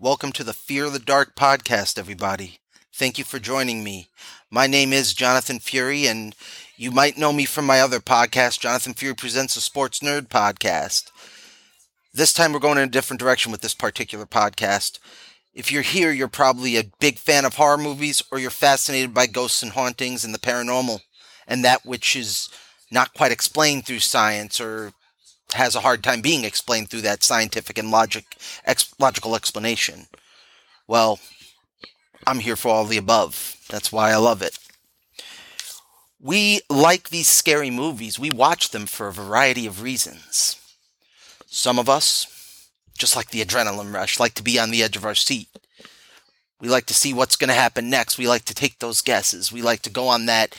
Welcome to the Fear the Dark podcast, everybody. Thank you for joining me. My name is Jonathan Fury, and you might know me from my other podcast, Jonathan Fury Presents a Sports Nerd podcast. This time we're going in a different direction with this particular podcast. If you're here, you're probably a big fan of horror movies, or you're fascinated by ghosts and hauntings and the paranormal, and that which is not quite explained through science or has a hard time being explained through that scientific and logic ex- logical explanation. Well, I'm here for all the above. That's why I love it. We like these scary movies. We watch them for a variety of reasons. Some of us, just like the adrenaline rush, like to be on the edge of our seat. We like to see what's going to happen next. We like to take those guesses. We like to go on that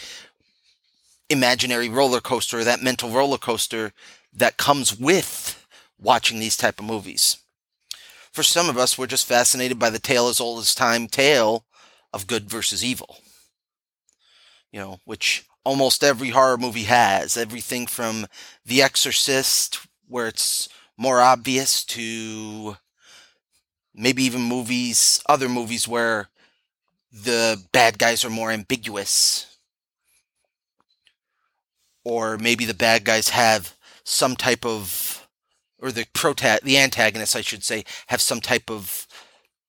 imaginary roller coaster, that mental roller coaster that comes with watching these type of movies. For some of us, we're just fascinated by the tale as old as time tale of good versus evil. You know, which almost every horror movie has. Everything from The Exorcist, where it's more obvious, to maybe even movies, other movies where the bad guys are more ambiguous. Or maybe the bad guys have some type of, or the prota- the antagonists, I should say, have some type of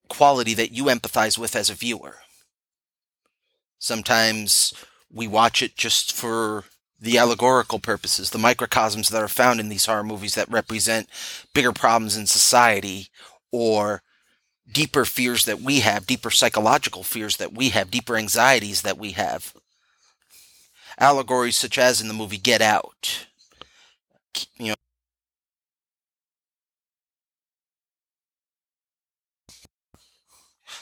quality that you empathize with as a viewer. Sometimes we watch it just for the allegorical purposes, the microcosms that are found in these horror movies that represent bigger problems in society or deeper fears that we have, deeper psychological fears that we have, deeper anxieties that we have. Allegories such as in the movie Get Out, you know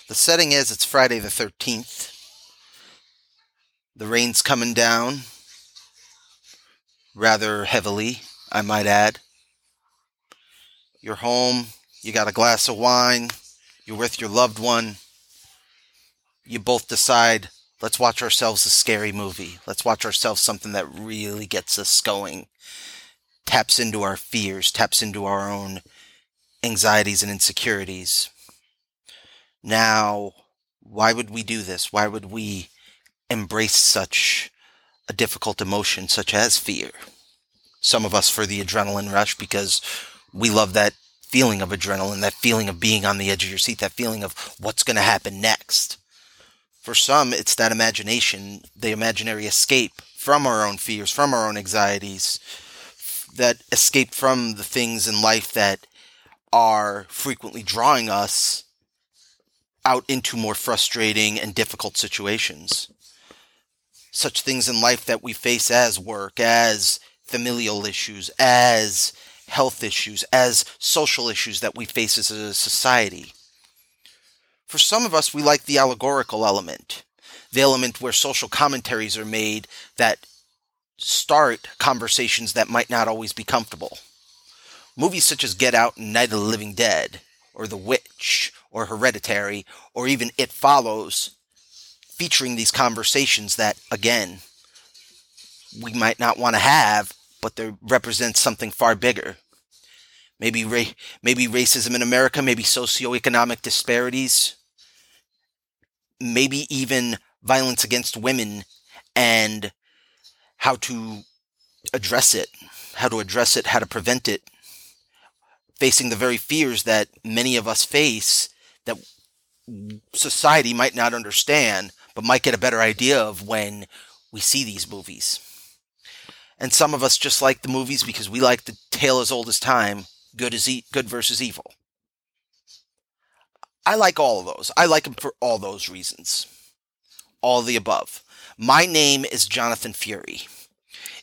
the setting is it's Friday the 13th. The rain's coming down rather heavily, I might add. You're home, you got a glass of wine, you're with your loved one. You both decide, let's watch ourselves a scary movie. Let's watch ourselves something that really gets us going taps into our fears, taps into our own anxieties and insecurities. Now, why would we do this? Why would we embrace such a difficult emotion such as fear? Some of us for the adrenaline rush because we love that feeling of adrenaline, that feeling of being on the edge of your seat, that feeling of what's going to happen next. For some, it's that imagination, the imaginary escape from our own fears, from our own anxieties, that escape from the things in life that are frequently drawing us out into more frustrating and difficult situations. Such things in life that we face as work, as familial issues, as health issues, as social issues that we face as a society. For some of us, we like the allegorical element, the element where social commentaries are made that start conversations that might not always be comfortable. Movies such as Get Out and Night of the Living Dead, or The Witch, or Hereditary, or even It Follows, featuring these conversations that, again, we might not want to have, but they represent something far bigger. Maybe ra- maybe racism in America, maybe socioeconomic disparities, maybe even violence against women and how to address it, how to address it, how to prevent it, facing the very fears that many of us face that society might not understand, but might get a better idea of when we see these movies. And some of us just like the movies because we like the tale as old as time, good as e- good versus evil. I like all of those. I like them for all those reasons. All the above. My name is Jonathan Fury.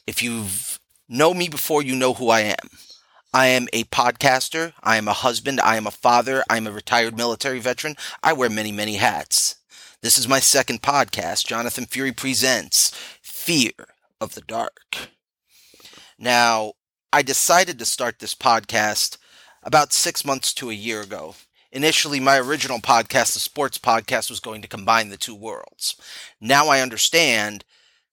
If you've know me before, you know who I am. I am a podcaster. I am a husband. I am a father. I am a retired military veteran. I wear many, many hats. This is my second podcast. Jonathan Fury presents Fear of the Dark. Now, I decided to start this podcast about six months to a year ago. Initially, my original podcast, the sports podcast, was going to combine the two worlds. Now I understand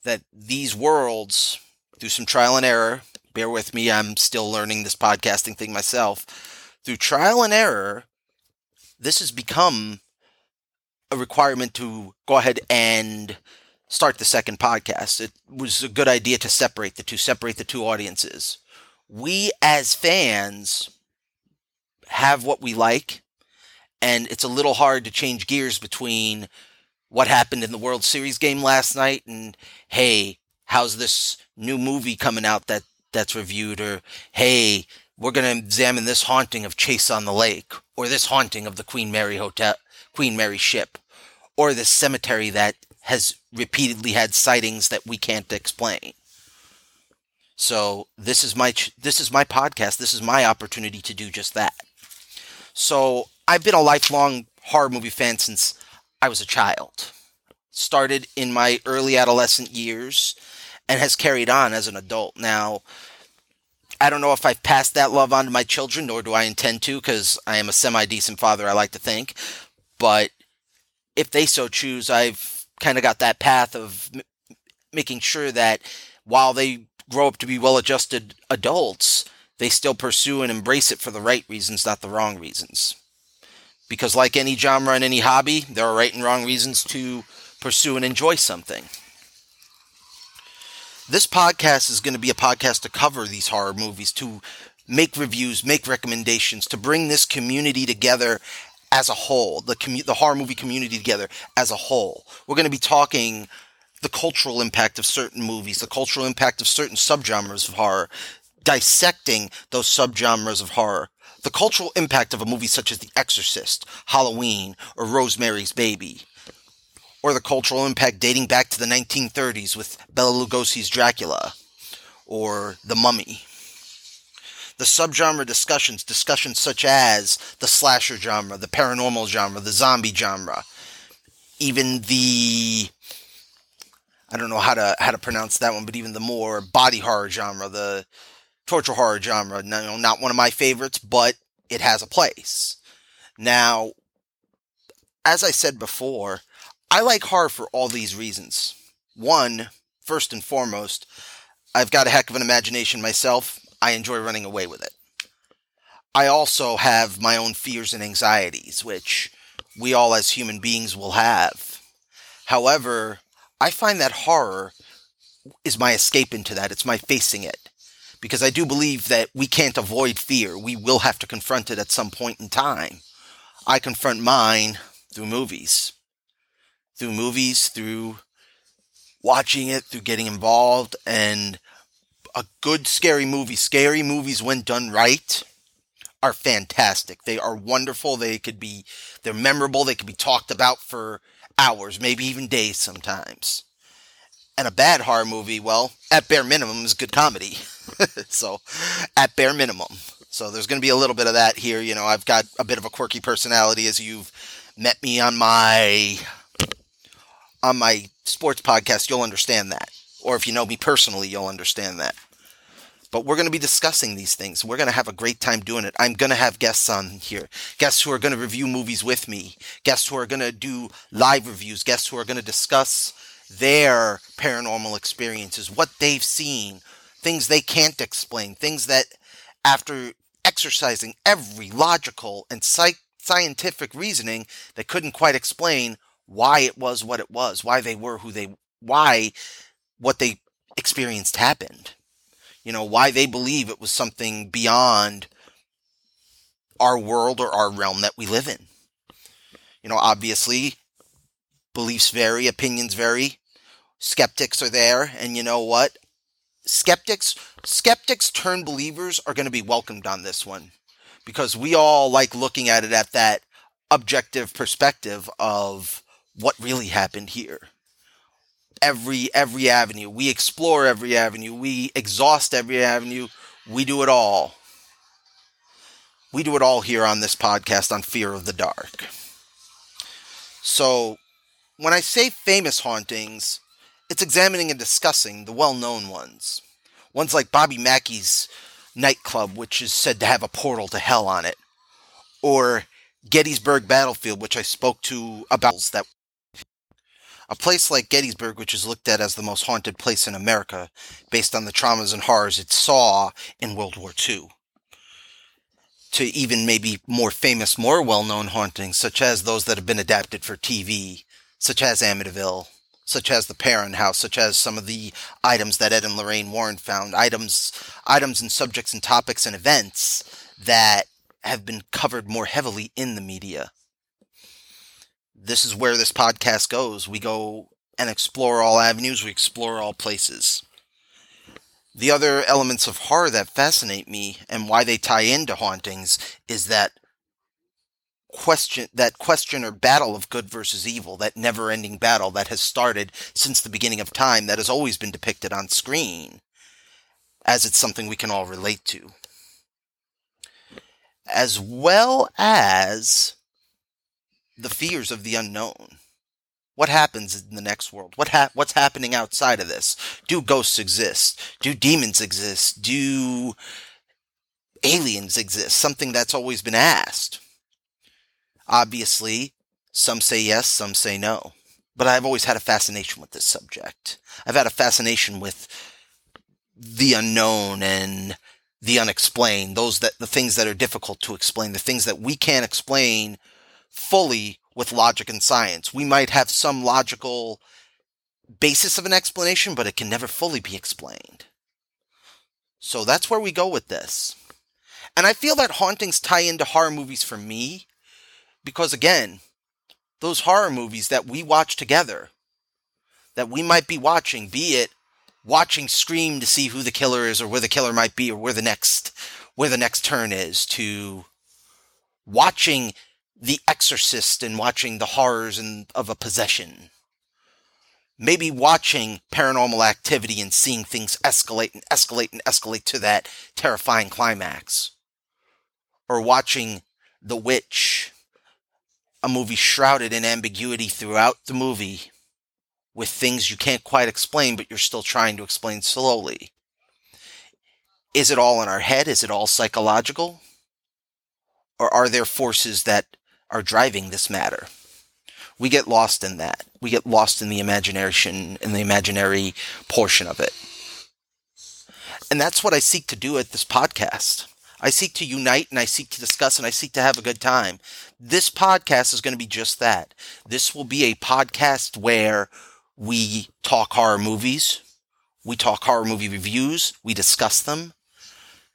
that these worlds, through some trial and error, bear with me, I'm still learning this podcasting thing myself. Through trial and error, this has become a requirement to go ahead and start the second podcast. It was a good idea to separate the two, separate the two audiences. We as fans have what we like, and it's a little hard to change gears between what happened in the World Series game last night and hey, how's this new movie coming out that that's reviewed or hey, we're going to examine this haunting of Chase on the Lake or this haunting of the Queen Mary Hotel, Queen Mary ship or this cemetery that has repeatedly had sightings that we can't explain. So this is my this is my podcast. This is my opportunity to do just that. So I've been a lifelong horror movie fan since I was a child. Started in my early adolescent years and has carried on as an adult. Now, I don't know if I've passed that love on to my children, nor do I intend to, because I am a semi decent father, I like to think. But if they so choose, I've kind of got that path of m- making sure that while they grow up to be well adjusted adults, they still pursue and embrace it for the right reasons, not the wrong reasons. Because, like any genre and any hobby, there are right and wrong reasons to pursue and enjoy something. This podcast is going to be a podcast to cover these horror movies, to make reviews, make recommendations, to bring this community together as a whole, the commu- the horror movie community together as a whole. We're going to be talking the cultural impact of certain movies, the cultural impact of certain subgenres of horror, dissecting those subgenres of horror, the cultural impact of a movie such as The Exorcist, Halloween, or Rosemary's Baby, or the cultural impact dating back to the 1930s with Bela Lugosi's Dracula, or The Mummy. The subgenre discussions, discussions such as the slasher genre, the paranormal genre, the zombie genre, even the I don't know how to how to pronounce that one, but even the more body horror genre, the torture horror genre. No, not one of my favorites, but it has a place. Now, as I said before, I like horror for all these reasons. One, first and foremost, I've got a heck of an imagination myself. I enjoy running away with it. I also have my own fears and anxieties, which we all as human beings will have. However, I find that horror is my escape into that. It's my facing it. Because I do believe that we can't avoid fear. We will have to confront it at some point in time. I confront mine through movies. Through movies, through watching it, through getting involved, and a good scary movie, scary movies when done right, are fantastic. They are wonderful. They could be, they're memorable. They could be talked about for hours, maybe even days sometimes. And a bad horror movie, well, at bare minimum, is good comedy. so, at bare minimum. So there's going to be a little bit of that here. You know, I've got a bit of a quirky personality as you've met me on my on my sports podcast, you'll understand that or if you know me personally, you'll understand that. But we're going to be discussing these things. We're going to have a great time doing it. I'm going to have guests on here, guests who are going to review movies with me, guests who are going to do live reviews, guests who are going to discuss their paranormal experiences, what they've seen, things they can't explain, things that after exercising every logical and psych- scientific reasoning they couldn't quite explain why it was what it was, why they were who they why what they experienced happened. You know, why they believe it was something beyond our world or our realm that we live in. You know, obviously, beliefs vary, opinions vary, skeptics are there, and you know what? Skeptics, skeptics turn believers are going to be welcomed on this one because we all like looking at it at that objective perspective of what really happened here every every avenue. We explore every avenue. We exhaust every avenue. We do it all. We do it all here on this podcast on Fear of the Dark. So, when I say famous hauntings, it's examining and discussing the well-known ones. Ones like Bobby Mackey's nightclub, which is said to have a portal to hell on it, or Gettysburg Battlefield, which I spoke to about that a place like Gettysburg, which is looked at as the most haunted place in America, based on the traumas and horrors it saw in World War II. to even maybe more famous, more well known hauntings, such as those that have been adapted for TV, such as Amityville, such as the Perron House, such as some of the items that Ed and Lorraine Warren found, items, items and subjects and topics and events that have been covered more heavily in the media. This is where this podcast goes. We go and explore all avenues, we explore all places. The other elements of horror that fascinate me and why they tie into hauntings is that question that question or battle of good versus evil, that never-ending battle that has started since the beginning of time that has always been depicted on screen as it's something we can all relate to. As well as the fears of the unknown. What happens in the next world? What ha- what's happening outside of this? Do ghosts exist? Do demons exist? Do aliens exist? Something that's always been asked. Obviously, some say yes, some say no. But I've always had a fascination with this subject. I've had a fascination with the unknown and the unexplained, those that the things that are difficult to explain, the things that we can't explain fully with logic and science. We might have some logical basis of an explanation, but it can never fully be explained. So that's where we go with this. And I feel that hauntings tie into horror movies for me because, again, those horror movies that we watch together, that we might be watching, be it watching Scream to see who the killer is or where the killer might be or where the next where the next turn is to watching The Exorcist and watching the horrors and of a possession. Maybe watching paranormal activity and seeing things escalate and escalate and escalate to that terrifying climax. Or watching The Witch a movie shrouded in ambiguity throughout the movie with things you can't quite explain, but you're still trying to explain slowly. Is it all in our head? Is it all psychological? Or are there forces that are driving this matter? We get lost in that. We get lost in the imagination, in the imaginary portion of it. And that's what I seek to do at this podcast. I seek to unite and I seek to discuss and I seek to have a good time. This podcast is going to be just that. This will be a podcast where we talk horror movies, we talk horror movie reviews, we discuss them.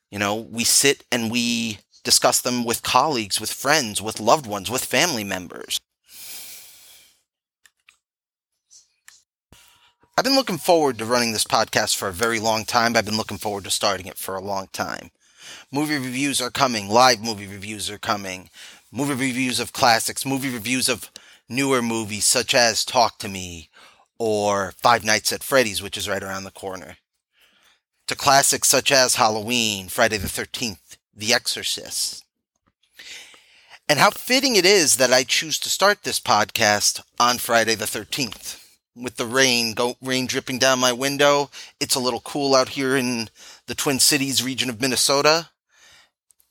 You know, we sit and we discuss them with colleagues, with friends, with loved ones, with family members. I've been looking forward to running this podcast for a very long time. I've been looking forward to starting it for a long time. Movie reviews are coming. Live movie reviews are coming. Movie reviews of classics. Movie reviews of newer movies such as Talk to Me or Five Nights at Freddy's, which is right around the corner. To classics such as Halloween, Friday the 13th, The Exorcist. And how fitting it is that I choose to start this podcast on Friday the 13th. With the rain, go, rain dripping down my window, it's a little cool out here in the Twin Cities region of Minnesota,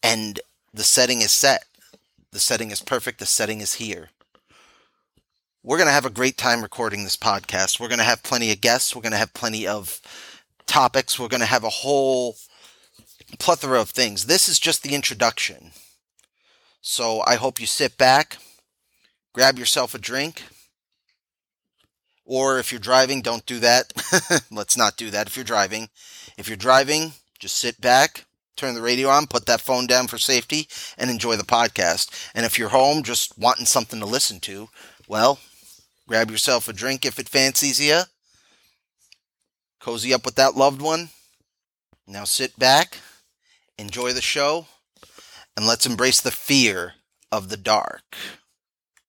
and the setting is set. The setting is perfect. The setting is here. We're going to have a great time recording this podcast. We're going to have plenty of guests. We're going to have plenty of topics. We're going to have a whole plethora of things. This is just the introduction. So I hope you sit back, grab yourself a drink, or if you're driving, don't do that. Let's not do that if you're driving. If you're driving, just sit back, turn the radio on, put that phone down for safety, and enjoy the podcast. And if you're home just wanting something to listen to, well, grab yourself a drink if it fancies you. Cozy up with that loved one. Now sit back, enjoy the show, and let's embrace the fear of the dark.